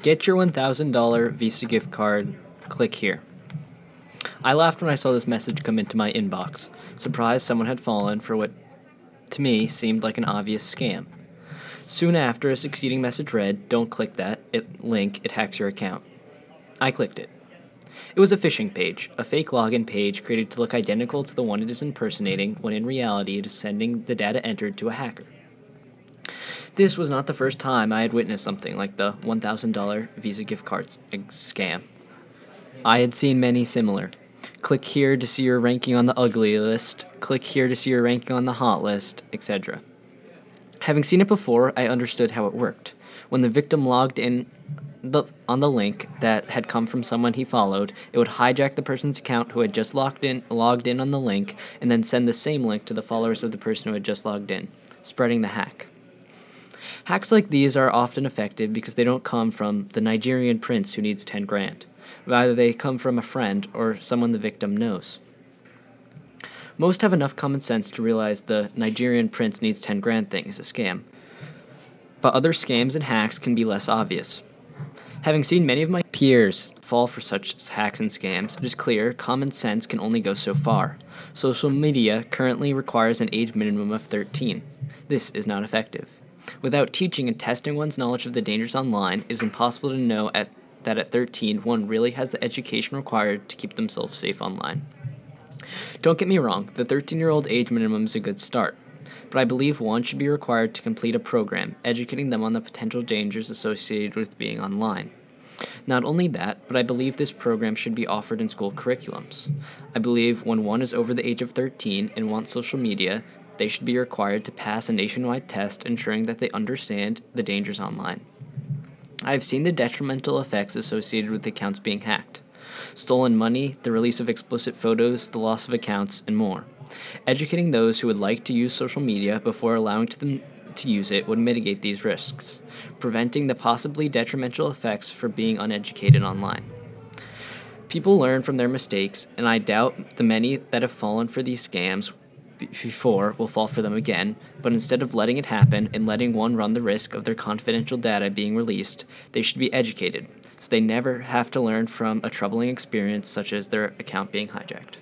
Get your $1,000 Visa gift card. Click here. I laughed when I saw this message come into my inbox, surprised someone had fallen for what, to me, seemed like an obvious scam. Soon after, a succeeding message read, Don't click that it link, it hacks your account. I clicked it. It was a phishing page, a fake login page created to look identical to the one it is impersonating, when in reality it is sending the data entered to a hacker. This was not the first time I had witnessed something like the $1,000 Visa gift card scam. I had seen many similar. Click here to see your ranking on the ugly list, click here to see your ranking on the hot list, etc. Having seen it before, I understood how it worked. When the victim logged in the, on the link that had come from someone he followed, it would hijack the person's account who had just logged in, logged in on the link and then send the same link to the followers of the person who had just logged in, spreading the hack. Hacks like these are often effective because they don't come from the Nigerian prince who needs 10 grand. Rather, they come from a friend or someone the victim knows. Most have enough common sense to realize the Nigerian prince needs 10 grand thing is a scam. But other scams and hacks can be less obvious. Having seen many of my peers fall for such hacks and scams, it is clear common sense can only go so far. Social media currently requires an age minimum of 13. This is not effective. Without teaching and testing one's knowledge of the dangers online, it is impossible to know at, that at 13 one really has the education required to keep themselves safe online. Don't get me wrong, the 13 year old age minimum is a good start but I believe one should be required to complete a program educating them on the potential dangers associated with being online. Not only that, but I believe this program should be offered in school curriculums. I believe when one is over the age of 13 and wants social media, they should be required to pass a nationwide test ensuring that they understand the dangers online. I have seen the detrimental effects associated with accounts being hacked stolen money, the release of explicit photos, the loss of accounts, and more. Educating those who would like to use social media before allowing them to use it would mitigate these risks, preventing the possibly detrimental effects for being uneducated online. People learn from their mistakes, and I doubt the many that have fallen for these scams before will fall for them again, but instead of letting it happen and letting one run the risk of their confidential data being released, they should be educated so they never have to learn from a troubling experience such as their account being hijacked.